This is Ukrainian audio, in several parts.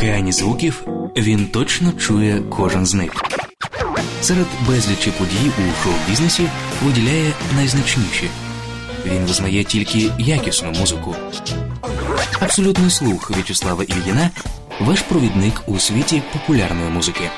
океані звуків він точно чує кожен з них. Серед безлічі подій у шоу-бізнесі виділяє найзначніші. Він визнає тільки якісну музику. Абсолютний слух В'ячеслава Ільїна ваш провідник у світі популярної музики.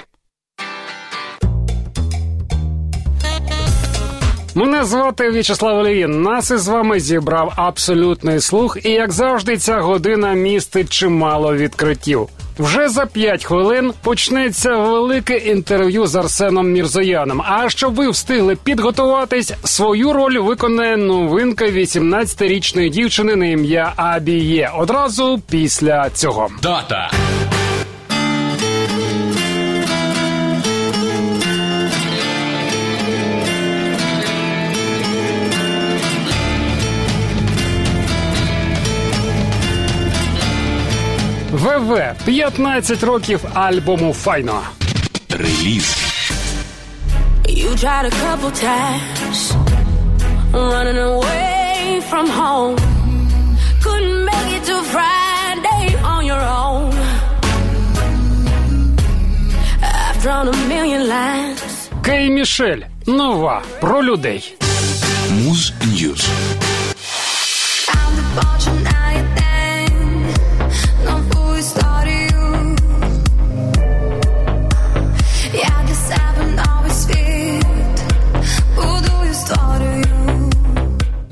Мене звати В'ячеслав Оліїн. Нас із вами зібрав абсолютний слух, і як завжди, ця година містить чимало відкриттів. Вже за п'ять хвилин почнеться велике інтерв'ю з Арсеном Мірзояном. А щоб ви встигли підготуватись, свою роль виконає новинка 18-річної дівчини на ім'я Абіє. Одразу після цього. Дата. ВВ 15 років альбому Файно. Реліз. You tried a couple times running away from home. Couldn't make it to Friday on your own. I've drawn a million lines. Кей Мішель. Нова про людей. Муз Ньюз. I'm the bunch of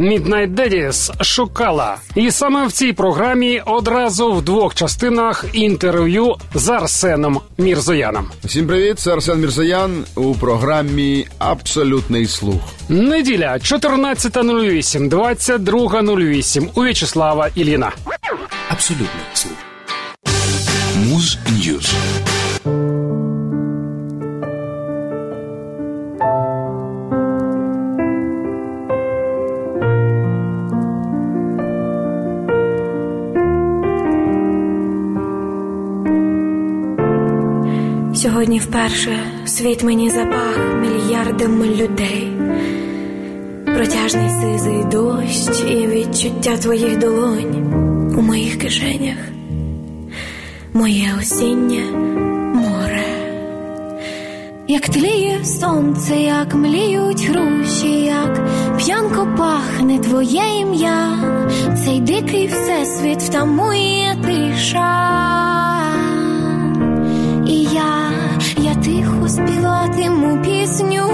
Midnight Daddies шукала. І саме в цій програмі одразу в двох частинах інтерв'ю з Арсеном Мірзояном. Всім привіт, це Арсен Мірзаян у програмі Абсолютний слух. Неділя 14.08, 22.08 у В'ячеслава Іліна. Абсолютний слух. Муз Ньюз. Сьогодні вперше світ мені запах мільярдами людей. Протяжний сизий дощ і відчуття твоїх долонь у моїх кишенях. Моє осіннє море. Як тліє сонце, як мліють груші, як п'янко пахне твоє ім'я, цей дикий всесвіт втамує тиша. Співатиму пісню,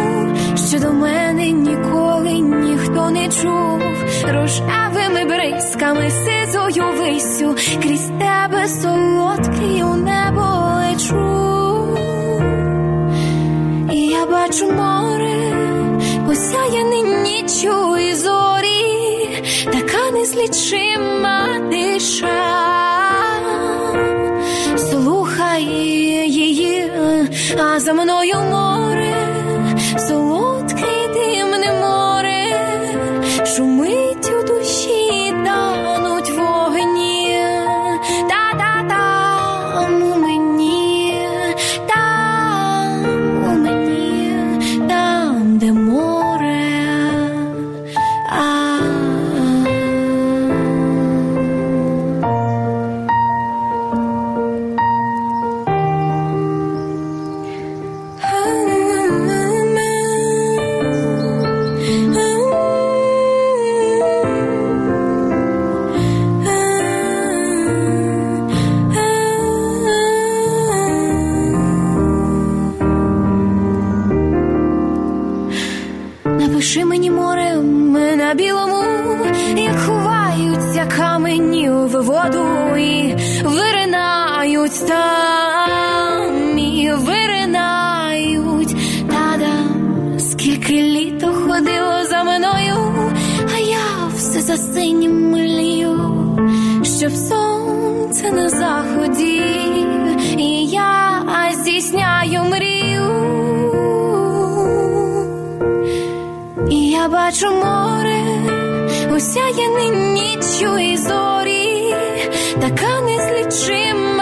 що до мене ніколи ніхто не чув, рожевими бризками сизою висю, крізь тебе солодкий у небо лечу. І я бачу море, осяяне ніччю і зорі, така незлічима тиша. А за мною море, солодке виринають там, і виринають. Та-дам, скільки літо ходило за мною, а я все за синім млію, щоб сонце на заході, і я здійсняю мрію. І я бачу море, осяяне ніччю і зорі, така незлічима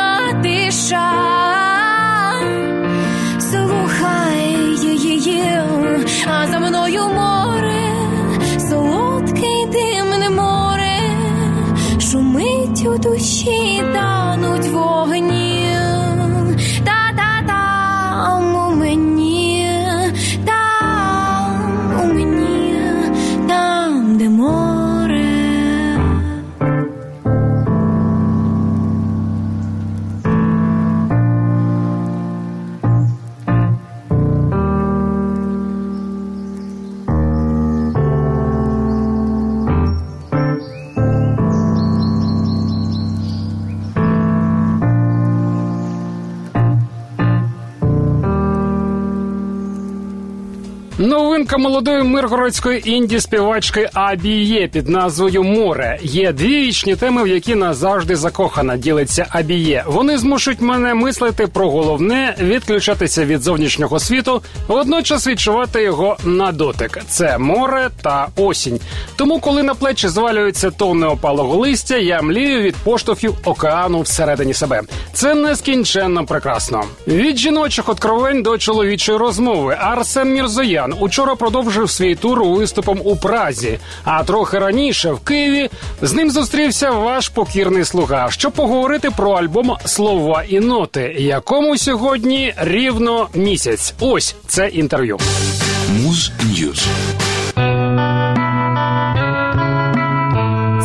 тиша. Слухай її, а за мною море, солодке й димне море, шумить у душі, Новинка молодої миргородської інді співачки Абіє під назвою Море. Є дві вічні теми, в які назавжди закохана. Ділиться Абіє. Вони змушують мене мислити про головне, відключатися від зовнішнього світу, водночас відчувати його на дотик. Це море та осінь. Тому, коли на плечі звалюється тонни опалого листя, я млію від поштовхів океану всередині себе. Це нескінченно прекрасно. Від жіночих откровень до чоловічої розмови. Арсен Мірзоян учора продовжив свій тур виступом у Празі. А трохи раніше в Києві з ним зустрівся ваш покірний слуга, щоб поговорити про альбом Слова і ноти, якому сьогодні рівно місяць. Ось це інтерв'ю. Муз Ньюз.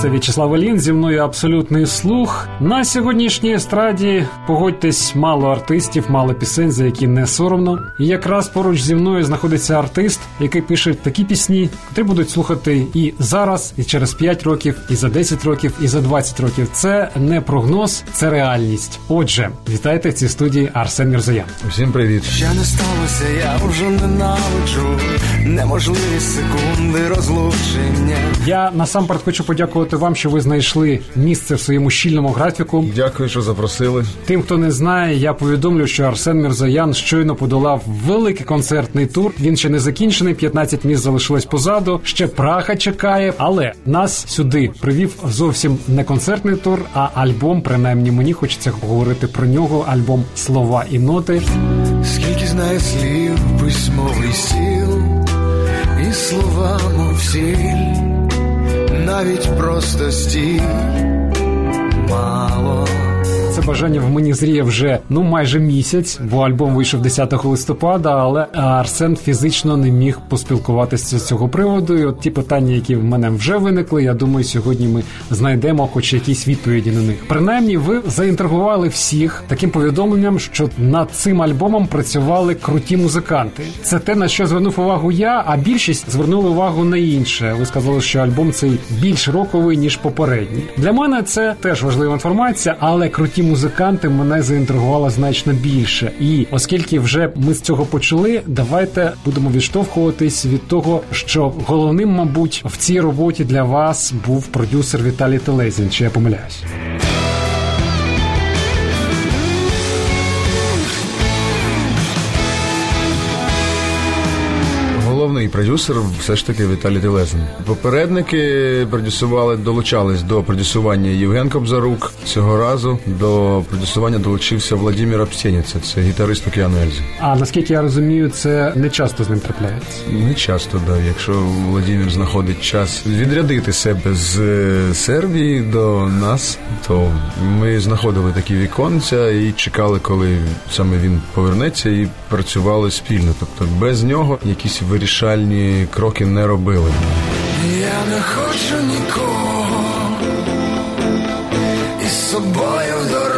Це В'ячеслав Елін, зі мною абсолютний слух. На сьогоднішній естраді погодьтесь мало артистів, мало пісень, за які не соромно. І якраз поруч зі мною знаходиться артист, який пише такі пісні, які будуть слухати і зараз, і через 5 років, і за 10 років, і за 20 років. Це не прогноз, це реальність. Отже, вітайте в цій студії Арсен Мірзоян. Всім привіт. Ще не сталося, я вже ненавиджу неможливі секунди розлучення. Я насамперед хочу подякувати вам, що ви знайшли місце в своєму щільному графіку. Дякую, що запросили. Тим, хто не знає, я повідомлю, що Арсен Мірзоян щойно подолав великий концертний тур. Він ще не закінчений, 15 місць залишилось позаду. Ще Праха чекає, але нас сюди привів зовсім не концертний тур, а альбом. Принаймні мені хочеться говорити про нього. Альбом Слова і ноти. Скільки знає слів, письмовий стіл, і слова, мов сіль, навіть просто стіль мало. Це бажання в мені зріє вже ну майже місяць, бо альбом вийшов 10 листопада, але Арсен фізично не міг поспілкуватися з цього приводу. І от ті питання, які в мене вже виникли, я думаю, сьогодні ми знайдемо хоч якісь відповіді на них. Принаймні, ви заінтригували всіх таким повідомленням, що над цим альбомом працювали круті музиканти. Це те на що звернув увагу я, а більшість звернули увагу на інше. Ви сказали, що альбом цей більш роковий ніж попередній. Для мене це теж важлива інформація, але круті музиканти мене заінтригували значно більше. І оскільки вже ми з цього почали, давайте будемо відштовхуватись від того, що головним, мабуть, в цій роботі для вас був продюсер Віталій Телезін. Чи я помиляюсь? Продюсер все ж таки Віталій Телезин. Попередники продюсували, долучались до продюсування Євген Кобзарук. Цього разу до продюсування долучився Владимир Обсєніця, це гітарист Океану Ельзи. А наскільки я розумію, це не часто з ним трапляється. Не часто, да. Якщо Владимир знаходить час відрядити себе з е, Сербії до нас, то ми знаходили такі віконця і чекали, коли саме він повернеться, і працювали спільно. Тобто без нього якісь вирішальні кроки не робили. Я не хочу нікого із собою дорогу.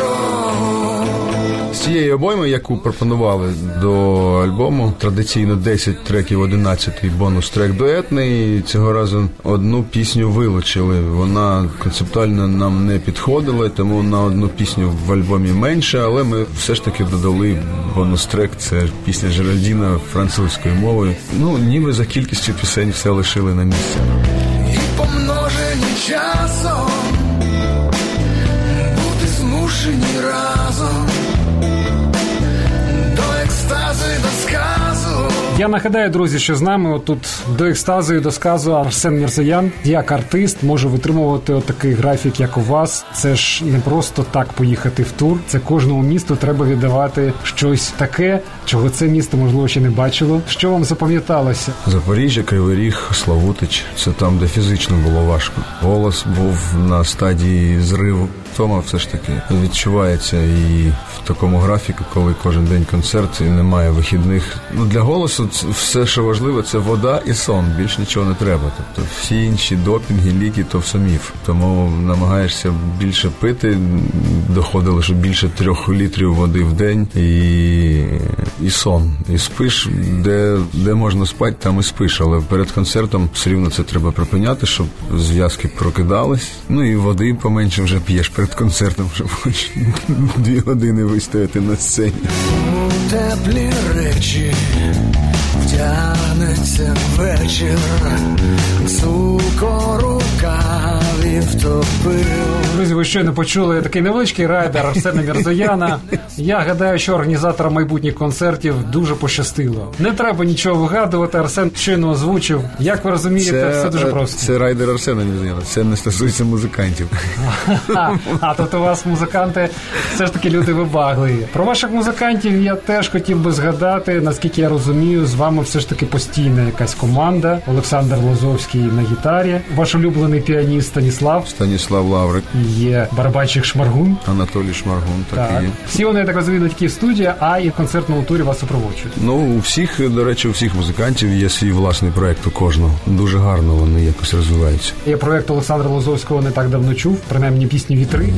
Цієї обойми, яку пропонували до альбому, традиційно 10 треків, 11 бонус трек дуетний. Цього разу одну пісню вилучили. Вона концептуально нам не підходила, тому на одну пісню в альбомі менше, але ми все ж таки додали бонус трек. Це пісня Жеральдіна французькою мовою. Ну, ніби за кількістю пісень все лишили на місці. і помножені часом Я нагадаю, друзі, що з нами отут до екстазу і до сказу Арсен Мірзаян, як артист, може витримувати отакий графік, як у вас. Це ж не просто так поїхати в тур. Це кожному місту треба віддавати щось таке, чого це місто можливо ще не бачило. Що вам запам'яталося? Запоріжжя, Кривий Ріг, Славутич. Це там, де фізично було важко. Голос був на стадії зриву. Тома все ж таки відчувається і в такому графіку, коли кожен день концерт і немає вихідних. Ну для голосу все, що важливо, це вода і сон. Більш нічого не треба. Тобто всі інші допінги, ліки, то все міф. Тому намагаєшся більше пити. Доходило, що більше трьох літрів води в день і, і сон. І спиш, де, де можна спати, там і спиш. Але перед концертом все рівно це треба припиняти, щоб зв'язки прокидались. Ну і води поменше вже п'єш перед концертом, щоб хоч дві години вистояти на сцені. теплі речі втягнеться вечір, цукору каві втопив. Друзі, ви щойно почули такий невеличкий райдер Арсена Мірзояна. Я гадаю, що організаторам майбутніх концертів дуже пощастило. Не треба нічого вигадувати. Арсен щойно озвучив. Як ви розумієте, все дуже е, просто. Це райдер Арсена Мірзояна, це не стосується музикантів. А, а тобто у вас музиканти все ж таки люди вибагливі. Про ваших музикантів я теж хотів би згадати. Наскільки я розумію, з вами все ж таки постійна якась команда. Олександр Лозовський на гітарі, ваш улюблений піаніст Станіслав. Станіслав Лаврик, Є барабанщик Шмаргун. Анатолій Шмаргун, так, Так. і є. Всі вони, я так розумію, не тільки в студії, а і в концертному турі вас супроводжують. Ну, у всіх, до речі, у всіх музикантів є свій власний проект у кожного. Дуже гарно вони якось розвиваються. Я проект Олександра Лозовського не так давно чув, принаймні пісні Вітри.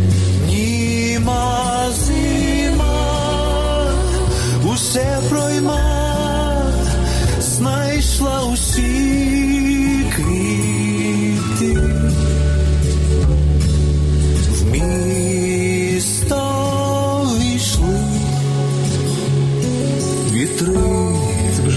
Німа зима, усе пройма, знайшла усі квіти.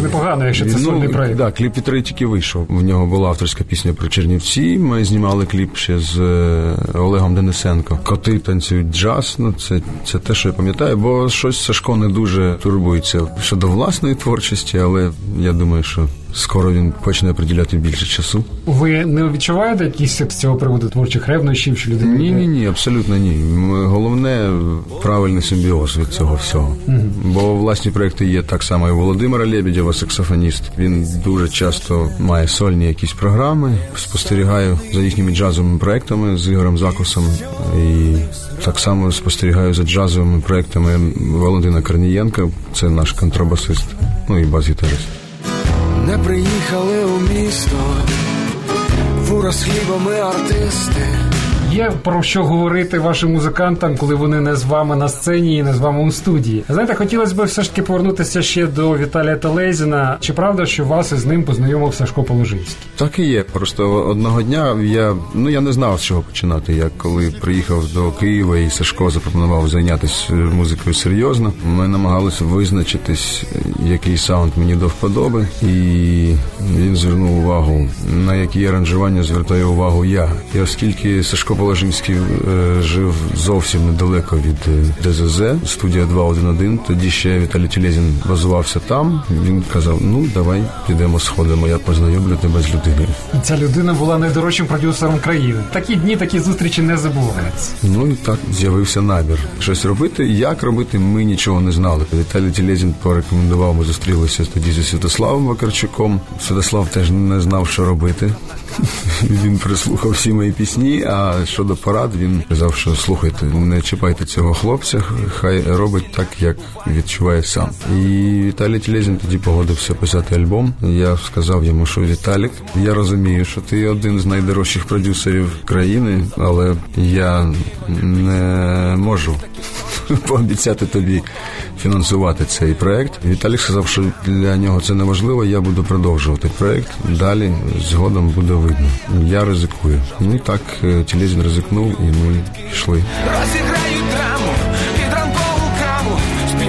Непогано, якщо це сольний проект. Да, кліп «Вітри» тільки вийшов. В нього була авторська пісня про Чернівці. Ми знімали кліп ще з е, Олегом Денисенко. Коти танцюють джаз. Ну це, це те, що я пам'ятаю, бо щось Сашко не дуже турбується щодо власної творчості, але я думаю, що скоро він почне приділяти більше часу. Ви не відчуваєте якісь з цього приводу творчих ревнощів, що людина Ні, ні, ні, абсолютно ні. Головне правильний симбіоз від цього всього. Бо власні проекти є так само і Володимира Лебедєва, саксофоніст. Він дуже часто має сольні якісь програми. Спостерігаю за їхніми джазовими проектами з Ігорем Закусом. І так само спостерігаю за джазовими проектами Валентина Корнієнка. Це наш контрабасист, ну і бас-гітарист. Не приїхали у місто, фура з хлібами артисти. Є про що говорити вашим музикантам, коли вони не з вами на сцені і не з вами у студії. Знаєте, хотілося б все ж таки повернутися ще до Віталія Телезіна. Чи правда, що вас із ним познайомив Сашко Положинський? Так і є. Просто одного дня я ну я не знав з чого починати. Я коли приїхав до Києва і Сашко запропонував зайнятися музикою серйозно. Ми намагалися визначитись, який саунд мені до вподоби, і він звернув увагу, на які аранжування звертаю увагу я. І оскільки Сашко Положинський е, жив зовсім недалеко від е, ДЗЗ, студія 211, тоді ще Віталій Тілезін базувався там. Він казав: ну давай підемо сходимо, я познайомлю тебе з людиною. Ця людина була найдорожчим продюсером країни. Такі дні, такі зустрічі не забуваються. Ну і так з'явився набір. Щось робити, як робити, ми нічого не знали. Віталій Тілезін порекомендував, ми зустрілися тоді зі Святославом Вакарчуком. Святослав теж не знав, що робити. Він прислухав всі мої пісні. А щодо порад, він казав, що слухайте, не чіпайте цього хлопця, хай робить так, як відчуває сам. І Віталій Тілезін тоді погодився писати альбом. Я сказав йому, що Віталік, я розумію, що ти один з найдорожчих продюсерів країни, але я не можу пообіцяти тобі фінансувати цей проект. Віталік сказав, що для нього це неможливо. Я буду продовжувати проект. Далі згодом видно. Я ризикую. Ну і так е, Тілезін ризикнув, і ми пішли.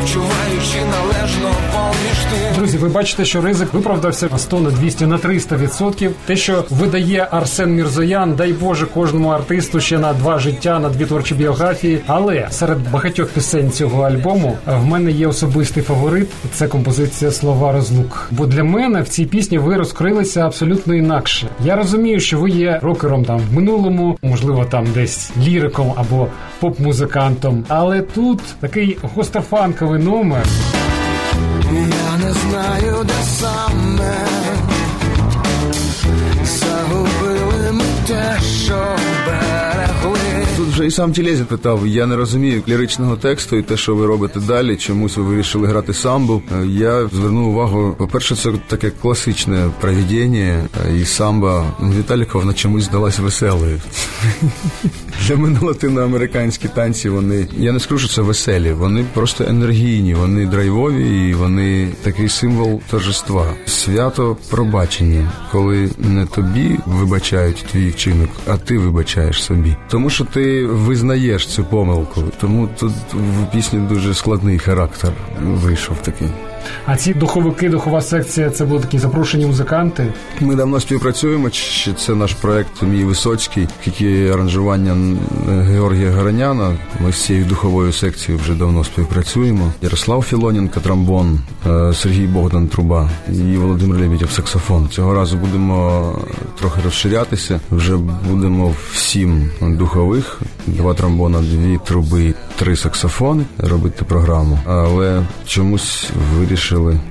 Співчуваючи належно поміж тим. Друзі, ви бачите, що ризик виправдався на 100, на 200, на 300 відсотків. Те, що видає Арсен Мірзоян, дай Боже, кожному артисту ще на два життя, на дві творчі біографії. Але серед багатьох пісень цього альбому в мене є особистий фаворит. Це композиція слова розлук. Бо для мене в цій пісні ви розкрилися абсолютно інакше. Я розумію, що ви є рокером там в минулому, можливо, там десь ліриком або поп-музикантом. Але тут такий гострофанковий номер. Я не знаю, де саме вже і сам Тілезін питав, я не розумію ліричного тексту і те, що ви робите далі, чомусь ви вирішили грати самбу. Я звернув увагу, по-перше, це таке класичне провідіння, і самба Віталіковна чомусь здалась веселою. Для мене латиноамериканські танці, вони я не скажу, що це веселі, вони просто енергійні, вони драйвові і вони такий символ торжества. Свято пробачення, коли не тобі вибачають твій вчинок, а ти вибачаєш собі. Тому що ти визнаєш цю помилку. Тому тут в пісні дуже складний характер вийшов такий. А ці духовики, духова секція це були такі запрошені музиканти. Ми давно співпрацюємо. Це наш проект Мій Висоцький, який аранжування Георгія Гороняна. Ми з цією духовою секцією вже давно співпрацюємо. Ярослав Філоненко, трамбон, е, Сергій Богдан Труба і Володимир Лебедєв саксофон. Цього разу будемо трохи розширятися. Вже будемо всім духових, два трамбона, дві труби, три саксофони робити програму. Але чомусь вирішили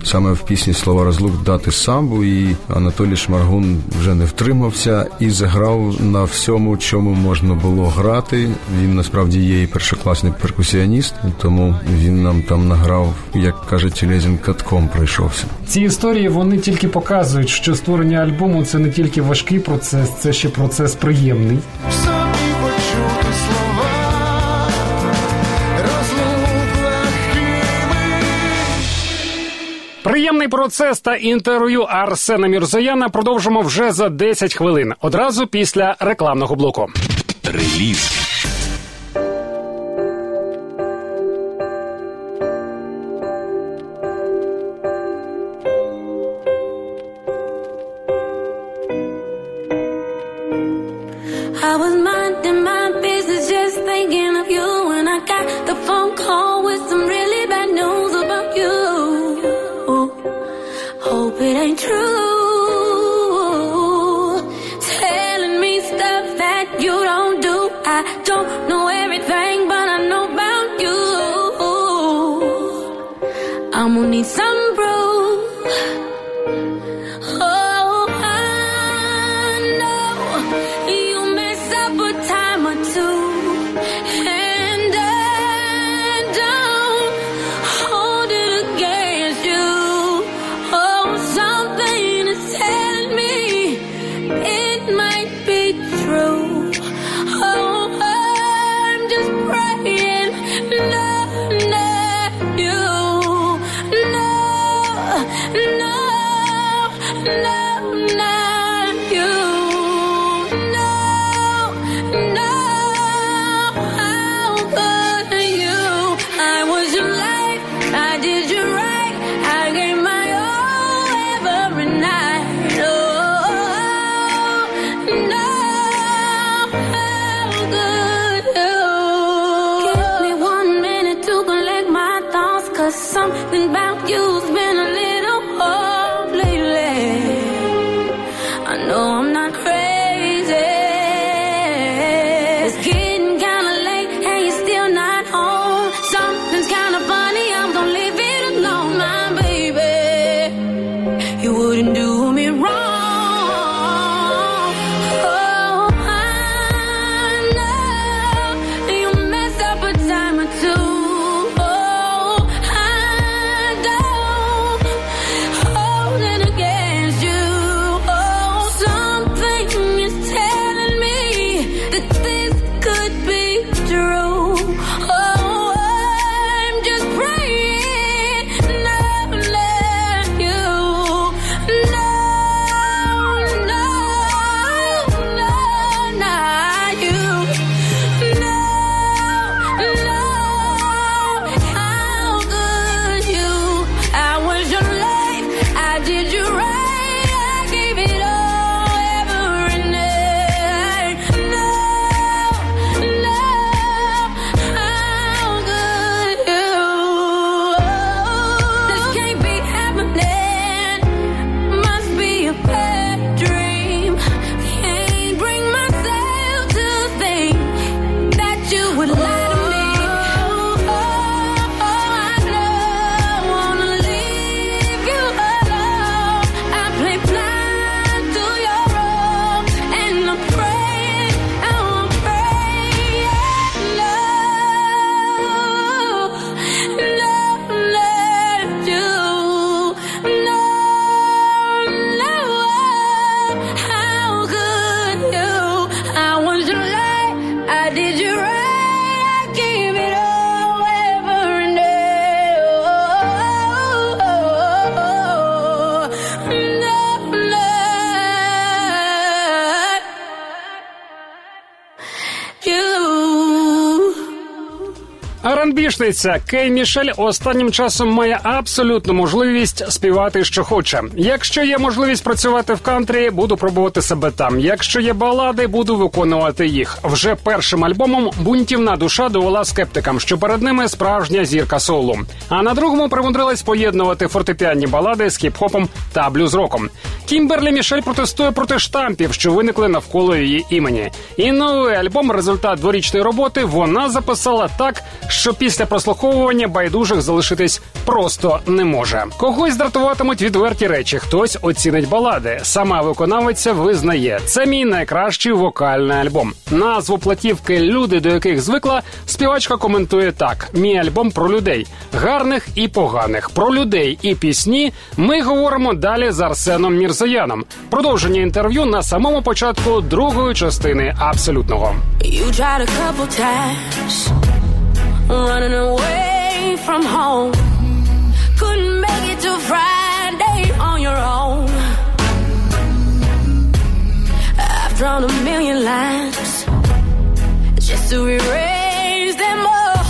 саме в пісні слова розлук дати самбу, і Анатолій Шмаргун вже не втримався і заграв на всьому, чому можна було грати. Він насправді є і першокласний перкусіоніст, тому він нам там награв, як каже Тілезін, катком пройшовся. Ці історії вони тільки показують, що створення альбому це не тільки важкий процес, це ще процес приємний. Приємний процес та інтерв'ю Арсена Мірзояна продовжимо вже за 10 хвилин, одразу після рекламного блоку. Реліз. Помічниця Кей Мішель останнім часом має абсолютну можливість співати, що хоче. Якщо є можливість працювати в кантрі, буду пробувати себе там. Якщо є балади, буду виконувати їх. Вже першим альбомом бунтівна душа довела скептикам, що перед ними справжня зірка солу. А на другому примудрилась поєднувати фортепіанні балади з хіп-хопом та блюз-роком. Кімберлі Мішель протестує проти штампів, що виникли навколо її імені. І новий альбом, результат дворічної роботи, вона записала так, що після прослуховування байдужих залишитись просто не може. Когось дратуватимуть відверті речі, хтось оцінить балади. Сама виконавиця визнає, це мій найкращий вокальний альбом. Назву платівки Люди, до яких звикла, співачка коментує так: мій альбом про людей, гарних і поганих, про людей і пісні. Ми говоримо далі з Арсеном Мірзаяном. Продовження інтерв'ю на самому початку другої частини абсолютного. You tried a couple times running away from home. Couldn't make it to Friday on your own. I've drawn a million lines just to erase them all.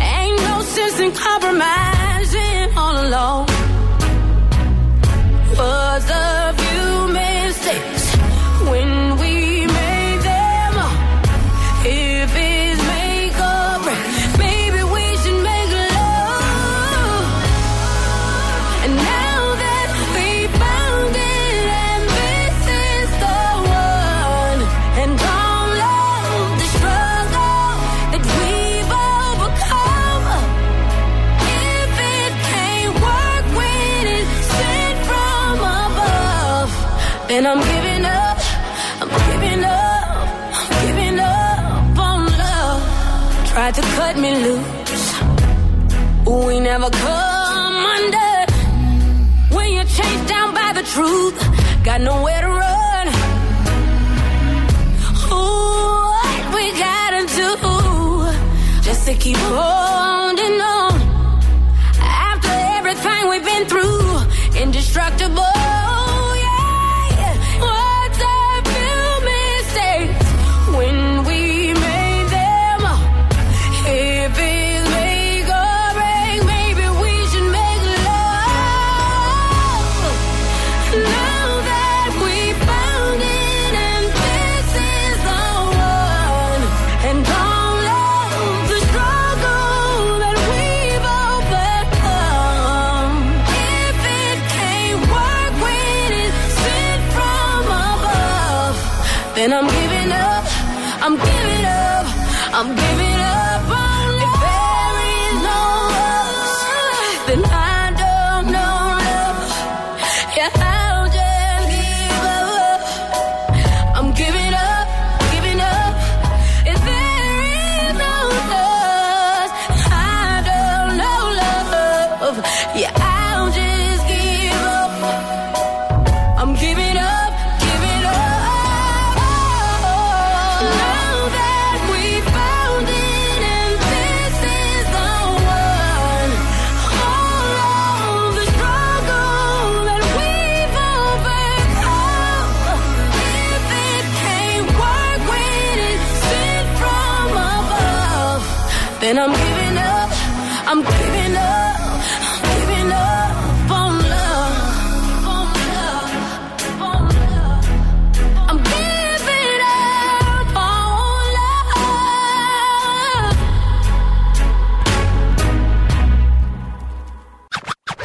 Ain't no sense in compromising all alone. Cut me loose. We never come undone. When you're chased down by the truth, got nowhere to run. Ooh, what we gotta do just to keep holding on. After everything we've been through, indestructible. Then I'm giving up. I'm giving up. I'm giving up on love. On love. On love. I'm giving up on love.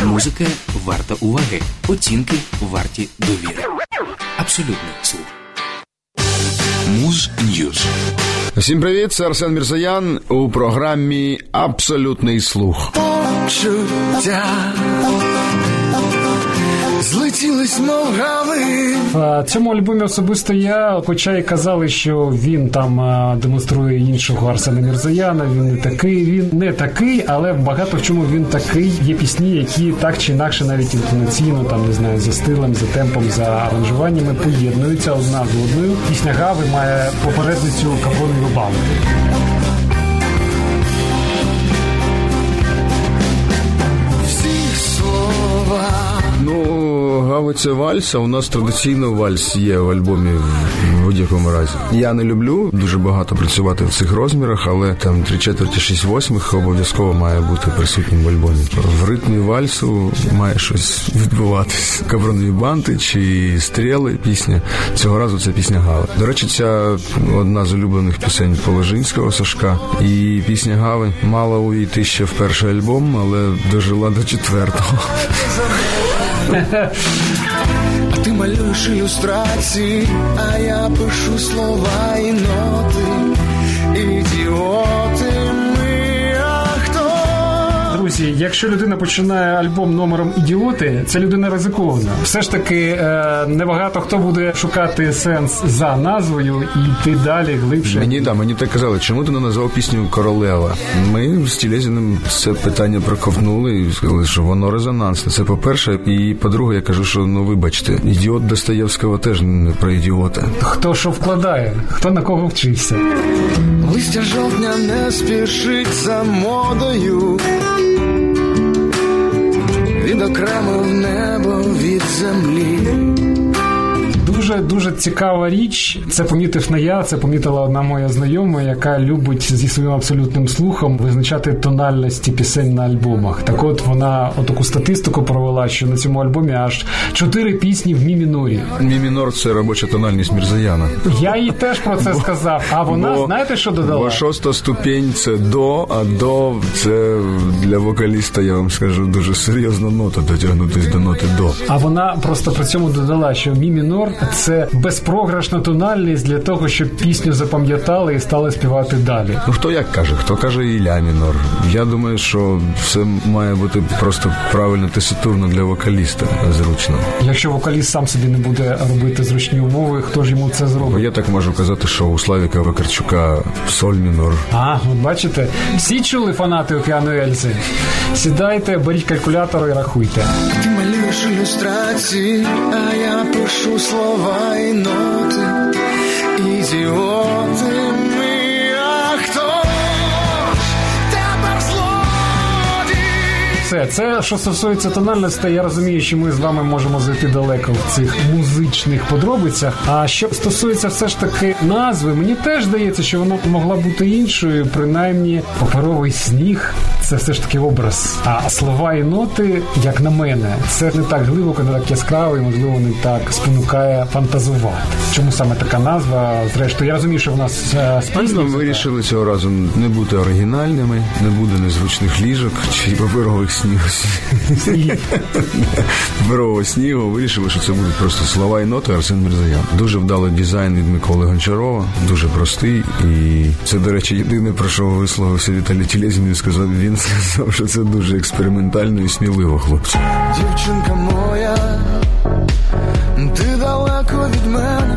Музика варта уваги, оцінки варті довіри. Абсолютний слух. Ньюз. Всім привіт, це Арсен Мірзоян у програмі Абсолютний слух. Почуття злетілись, мов. В цьому альбомі особисто я, хоча й казали, що він там демонструє іншого Арсена Мірзояна, він не такий, він не такий, але багато в чому він такий. Є пісні, які так чи інакше, навіть інтонаційно, там не знаю, за стилем, за темпом, за аранжуваннями поєднуються одна з одною. Пісня Гави має попередницю капронові банки. Ну, вальса, у нас традиційно вальс є в альбомі в будь-якому разі. Я не люблю дуже багато працювати в цих розмірах, але там три четверті, шість восьмих обов'язково має бути присутнім в альбомі. В ритмі вальсу має щось відбуватись. Кабронові банти чи стріли пісня. Цього разу це пісня Гава. До речі, ця одна з улюблених пісень Положинського Сашка. І пісня Гави мала увійти ще в перший альбом, але дожила до четвертого. А ти малюєш ілюстрації, а я пишу слова і ноти. Ідіоти Друзі, якщо людина починає альбом номером ідіоти, це людина ризикована. Все ж таки, е, небагато хто буде шукати сенс за назвою і йти далі глибше. Мені да, мені так казали, чому ти не назвав пісню Королева? Ми з Тілезіним це питання проковтнули і сказали, що воно резонансне. Це по-перше, і по-друге, я кажу, що ну вибачте, ідіот Достоєвського теж не про ідіота. Хто що вкладає, хто на кого вчився. Листя жовтня не спішить за модою. Відокремив небо від землі. Дуже дуже цікава річ. Це помітив не я, це помітила одна моя знайома, яка любить зі своїм абсолютним слухом визначати тональності пісень на альбомах. Так от вона отаку статистику провела, що на цьому альбомі аж чотири пісні в мі мінорі. Мі мінор це робоча тональність Мірзаяна. Я їй теж про це сказав. А вона Бо- знаєте, що додала? Бо шоста ступінь це до, а до це для вокаліста, я вам скажу, дуже серйозна нота дотягнутись до ноти до. А вона просто при цьому додала, що мі мінор це безпрограшна тональність для того, щоб пісню запам'ятали і стали співати далі. Ну хто як каже, хто каже і ля мінор. Я думаю, що все має бути просто правильно теситурно для вокаліста зручно. Якщо вокаліст сам собі не буде робити зручні умови, хто ж йому це Бо зробить? я так можу казати, що у Славіка Вакарчука соль мінор. А, от бачите, всі чули фанати океану Ельзи. Сідайте, беріть калькулятор і рахуйте. Ти малюєш ілюстрації, а я пишу слова і ноти. Все, це що стосується тональності, я розумію, що ми з вами можемо зайти далеко в цих музичних подробицях. А що стосується все ж таки назви, мені теж здається, що вона могла бути іншою, принаймні паперовий сніг. Це все ж таки образ. А слова і ноти, як на мене, це не так глибоко, не так яскраво і, можливо, не так спонукає фантазувати. Чому саме така назва? Зрештою, я розумію, що в нас е, спільно вирішили цього разу не бути оригінальними, не буде незвичних ліжок чи паперових снігів. Паперового снігу. Вирішили, що це будуть просто слова і ноти Арсен Мірзаян. Дуже вдалий дизайн від Миколи Гончарова, дуже простий. І це, до речі, єдине, про що висловився Віталій Тілезін сказав. Він сказав, що це дуже експериментально і сміливо, хлопці. Дівчинка моя, ти далеко від мене,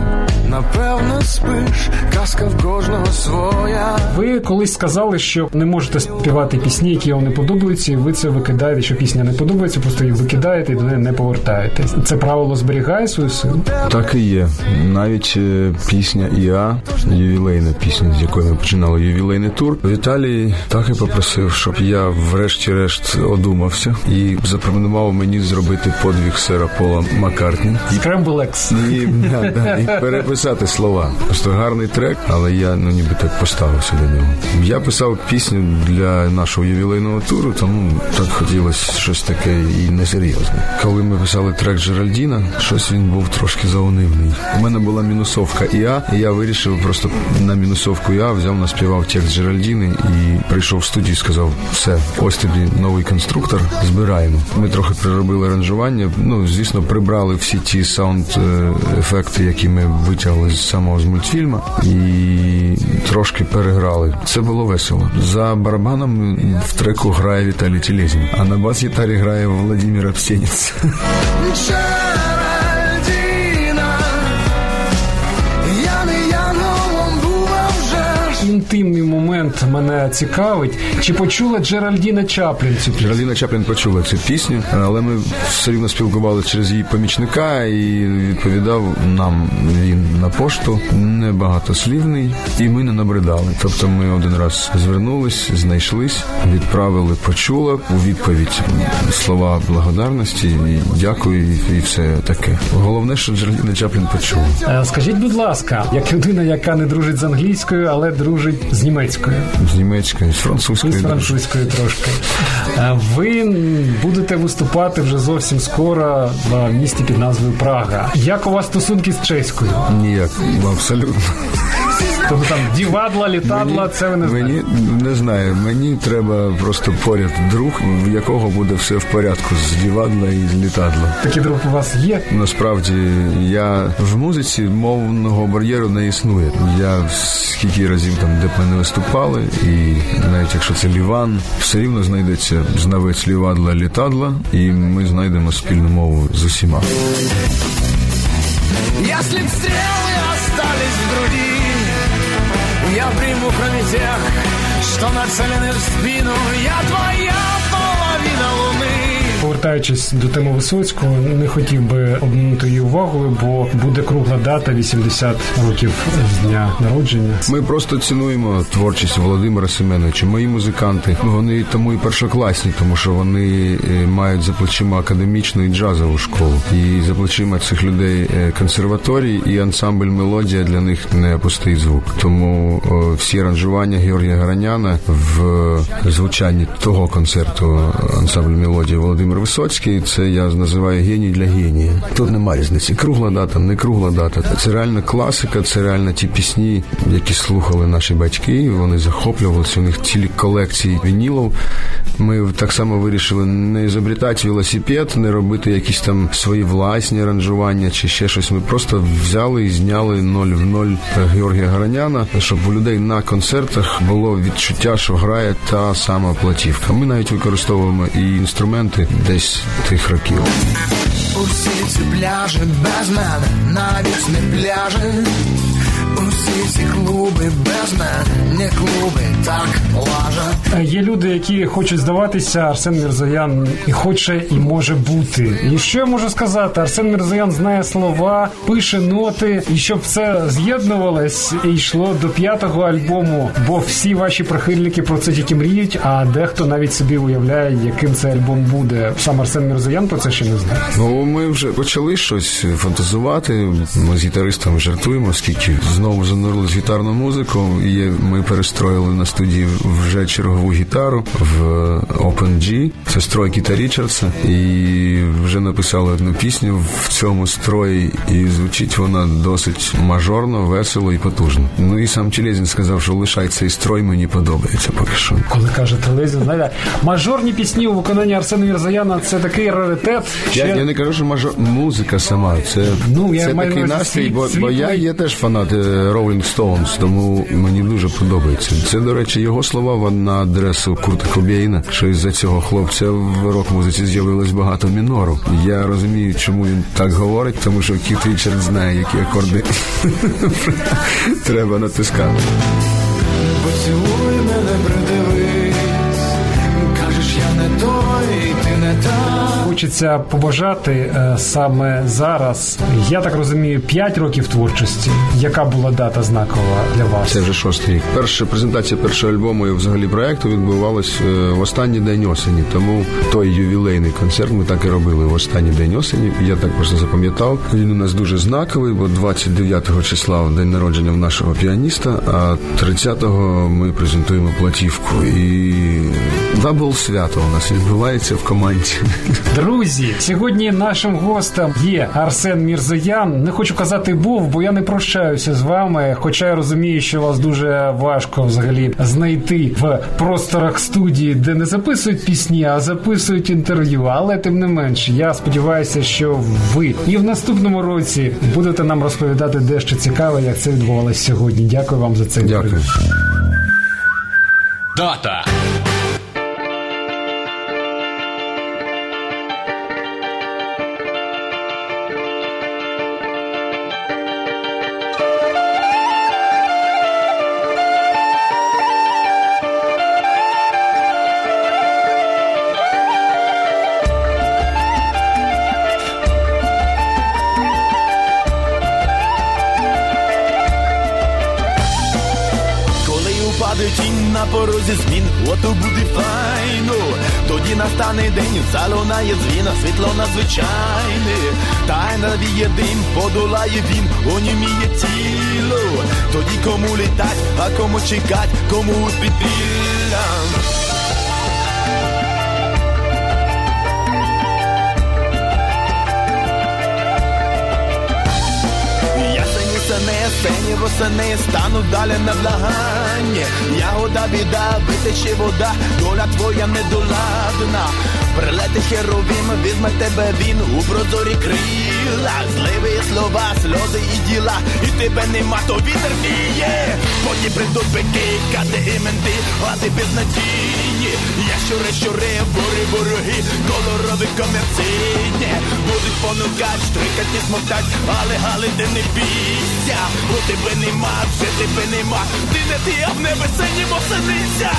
напевно спиш, казка в кожного своя. Ви колись сказали, що не можете співати пісні, які вам не подобаються, і ви це викидаєте, що пісня не подобається, просто їх викидаєте і до неї не повертаєтесь. Це правило зберігає свою силу. Так і є. Навіть е, пісня Іа, ювілейна пісня, з якої ми починали ювілейний тур. Віталій так і попросив, щоб я врешті-решт одумався і запропонував мені зробити подвиг сера Пола Маккартні. Скремблекс. І, да, да, і переписати слова. Просто гарний трек, але я ну ніби так поставився до нього. Я писав пісню для нашого ювілейного туру, тому так хотілося щось таке і несерйозне. Коли ми писали трек Джеральдіна, щось він був трошки заунивний. У мене була мінусовка ІА, і я вирішив просто на мінусовку ІА взяв наспівав текст Джеральдіни і прийшов в студію і сказав: все, ось тобі новий конструктор, збираємо. Ми трохи приробили аранжування. Ну звісно, прибрали всі ті саунд е, ефекти, які ми витягли з самого з мультфільму, і трошки переграли. Це було весело. За барабаном в треку грає Віталій Тілезін, а на бас-гітарі грає Владимир Абстєнець. Інтимний момент мене цікавить. Чи почула Джеральдіна Чаплін цю пісню? Джеральдіна Чаплін почула цю пісню, але ми все рівно спілкувалися через її помічника і відповідав нам він на пошту небагатослівний, і ми не набридали. Тобто ми один раз звернулись, знайшлись, відправили, почула у відповідь слова благодарності, і дякую, і все таке. Головне, що Джеральдіна Чаплін почула. Е, Скажіть, будь ласка, як людина, яка не дружить з англійською, але дружить з німецькою, З німецькою, з французької. і з французькою трошки. Е, Ви будете виступати вже зовсім скоро в місті під назвою Прага. Як у вас стосунки з чеською? Ніяк, абсолютно. Тобто там дівадла, літадла, це ви не знаєте? Мені не знаю. Мені треба просто поряд друг, в якого буде все в порядку з дівадла і з літадла. Такий друг у вас є? Насправді я в музиці мовного бар'єру не існує. Я скільки разів там, де б ми не виступали, і навіть якщо це Ліван, все рівно знайдеться знавець лівадла літадла, і ми знайдемо спільну мову з усіма. В груди Я приму кроме тех, что нацелены в спину. Я твоя половина луны Повертаючись до теми Висоцького, не хотів би обминути її увагою, бо буде кругла дата 80 років з дня народження. Ми просто цінуємо творчість Володимира Семеновича. Мої музиканти ну, вони тому і першокласні, тому що вони е, мають за плечима академічну і джазову школу. І за плечима цих людей е, консерваторій і ансамбль мелодія для них не пустий звук. Тому всі аранжування Георгія Гараняна в звучанні того концерту ансамбль мелодія Володимир Висоцький. Це я називаю геній для генія. Тут нема різниці. Кругла дата, не кругла дата. Це реальна класика, це реально ті пісні, які слухали наші батьки. Вони захоплювалися. У них цілі колекції вінілів. Ми так само вирішили не ізобретати велосипед, не робити якісь там свої власні аранжування чи ще щось. Ми просто взяли і зняли ноль в ноль Георгія Гараняна, щоб у людей на концертах було відчуття, що грає та сама платівка. Ми навіть використовуємо і інструменти десь тих років. Усі ці пляжі без мене, навіть не пляжі. Усі ці клуби без мене, не клуби, так лажа. Е, Є люди, які хочуть здаватися, Арсен Мірзоян і хоче, і може бути. І що я можу сказати? Арсен Мірзоян знає слова, пише ноти, і щоб це з'єднувалось і йшло до п'ятого альбому. Бо всі ваші прихильники про це тільки мріють, а дехто навіть собі уявляє, яким цей альбом буде. Сам Арсен Мірзоян про це ще не знає. Ну, ми вже почали щось фантазувати. Ми з гітаристами жартуємо, оскільки знову занурили з гітарну музику. І ми перестроїли на студії вже чергову гітару в Open G. Це строй Кіта Річардса. І вже написали одну пісню в цьому строї, і звучить вона досить мажорно, весело і потужно. Ну і сам Челезін сказав, що лишай цей строй мені подобається поки що. Коли каже телевізор, знаєте, мажорні пісні у виконанні Арсена Мірзояна це такий раритет. Я, я не кажу, що мажор музика сама. Це, Ну, я це такий настрій, бо, бо я є теж фанат е, Rolling Stones, тому мені дуже подобається. Це, до речі, його слова на адресу Курта Кобєйна, що із-за цього хлопця в рок-музиці з'явилось багато мінору. Я розумію, чому він так говорить, тому що Кіт Річард знає, які акорди треба натискати. Поцілуй мене, Хочеться побажати е, саме зараз. Я так розумію, 5 років творчості. Яка була дата знакова для вас? Це вже шостий рік. Перша презентація першого альбому і взагалі проекту відбувалась е, в останній день осені. Тому той ювілейний концерт ми так і робили в останній день осені. Я так просто запам'ятав. Він у нас дуже знаковий, бо 29 числа день народження в нашого піаніста, а 30-го ми презентуємо платівку. І double свято у нас відбувається в команді. Друзі, сьогодні нашим гостем є Арсен Мірзоян. Не хочу казати був, бо я не прощаюся з вами. Хоча я розумію, що вас дуже важко взагалі знайти в просторах студії, де не записують пісні, а записують інтерв'ю. Але тим не менш, я сподіваюся, що ви і в наступному році будете нам розповідати дещо цікаве, як це відбувалося сьогодні. Дякую вам за це. Дякую. Дата. Віє дим, подолає він, оніміє тіло. Тоді кому літать, а кому чекать, кому підпілля. Сени, сені восени стануть далі на благання. Ягода біда, витече вода, доля твоя недоладна. Прилети херовим, візьме тебе він у прозорі крила. Зливі слова, сльози і діла, і тебе нема, то вітер віє. Потім прийдуть бики, кати і менти, а ти безнадійні. Я щури, щури, бури, вороги, колорові комерційні. Будуть понукать, штрикать і смоктать, але гали ти не бійся, бо тебе нема, вже тебе нема. Ти не ти, а в небесені мосениця.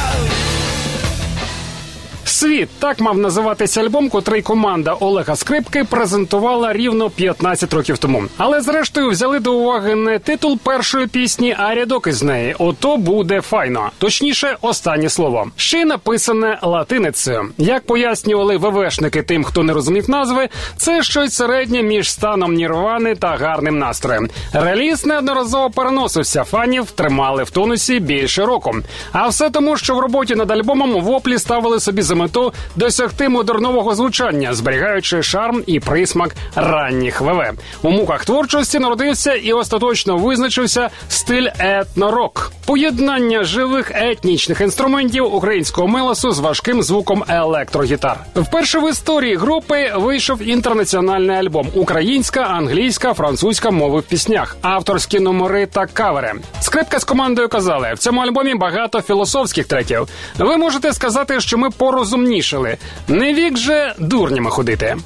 Світ так мав називатися альбом, котрий команда Олега Скрипки презентувала рівно 15 років тому. Але зрештою взяли до уваги не титул першої пісні, а рядок із неї. Ото буде файно. Точніше, останнє слово. Ще й написане латиницею. Як пояснювали ВВшники тим, хто не розумів назви, це щось середнє між станом нірвани та гарним настроєм. Реліз неодноразово переносився. Фанів тримали в тонусі більше року. А все тому, що в роботі над альбомом воплі ставили собі за мету досягти модернового звучання, зберігаючи шарм і присмак ранніх ВВ. У муках творчості народився і остаточно визначився стиль етнорок. Поєднання живих етнічних інструментів українського мелосу з важким звуком електрогітар. Вперше в історії групи вийшов інтернаціональний альбом українська, англійська, французька мови в піснях, авторські номери та кавери. Скрипка з командою казали: в цьому альбомі багато філософських треків. Ви можете сказати, що ми порозумнішали. Не вік же дурнями ходити.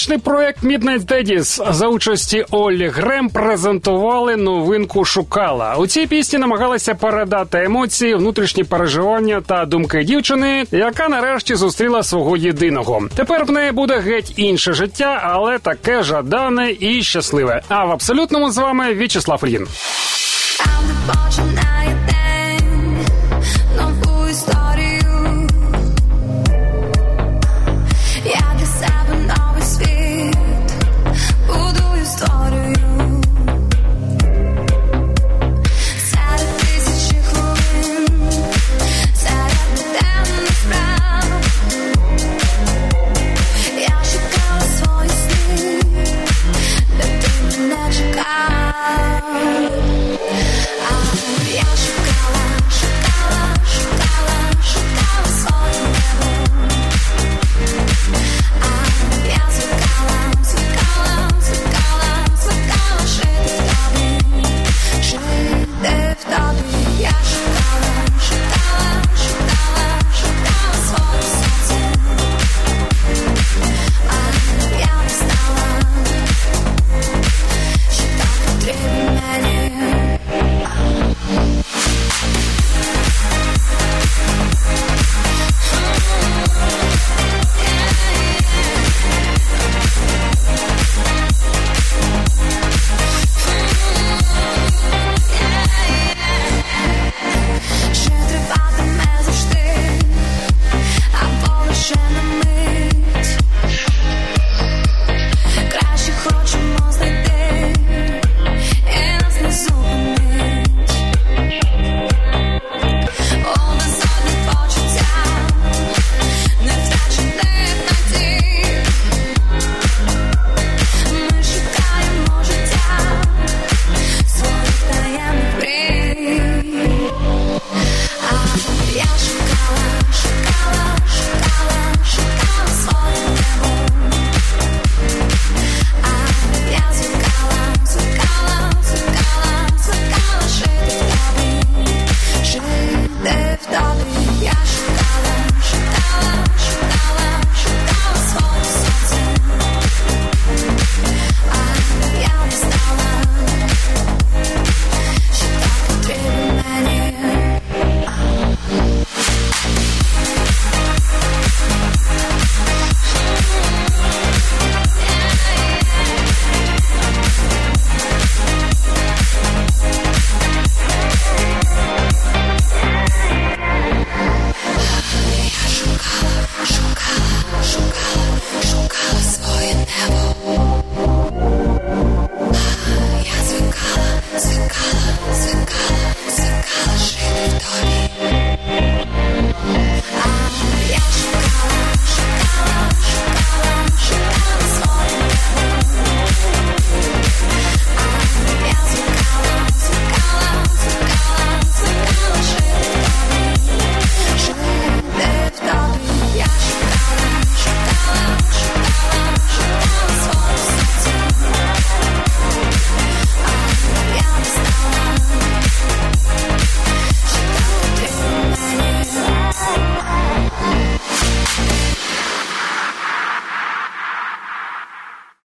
Столичний проект Midnight Daddies за участі Оллі Грем презентували новинку Шукала. У цій пісні намагалися передати емоції, внутрішні переживання та думки дівчини, яка нарешті зустріла свого єдиного. Тепер в неї буде геть інше життя, але таке жадане і щасливе. А в абсолютному з вами В'ячеслав fortune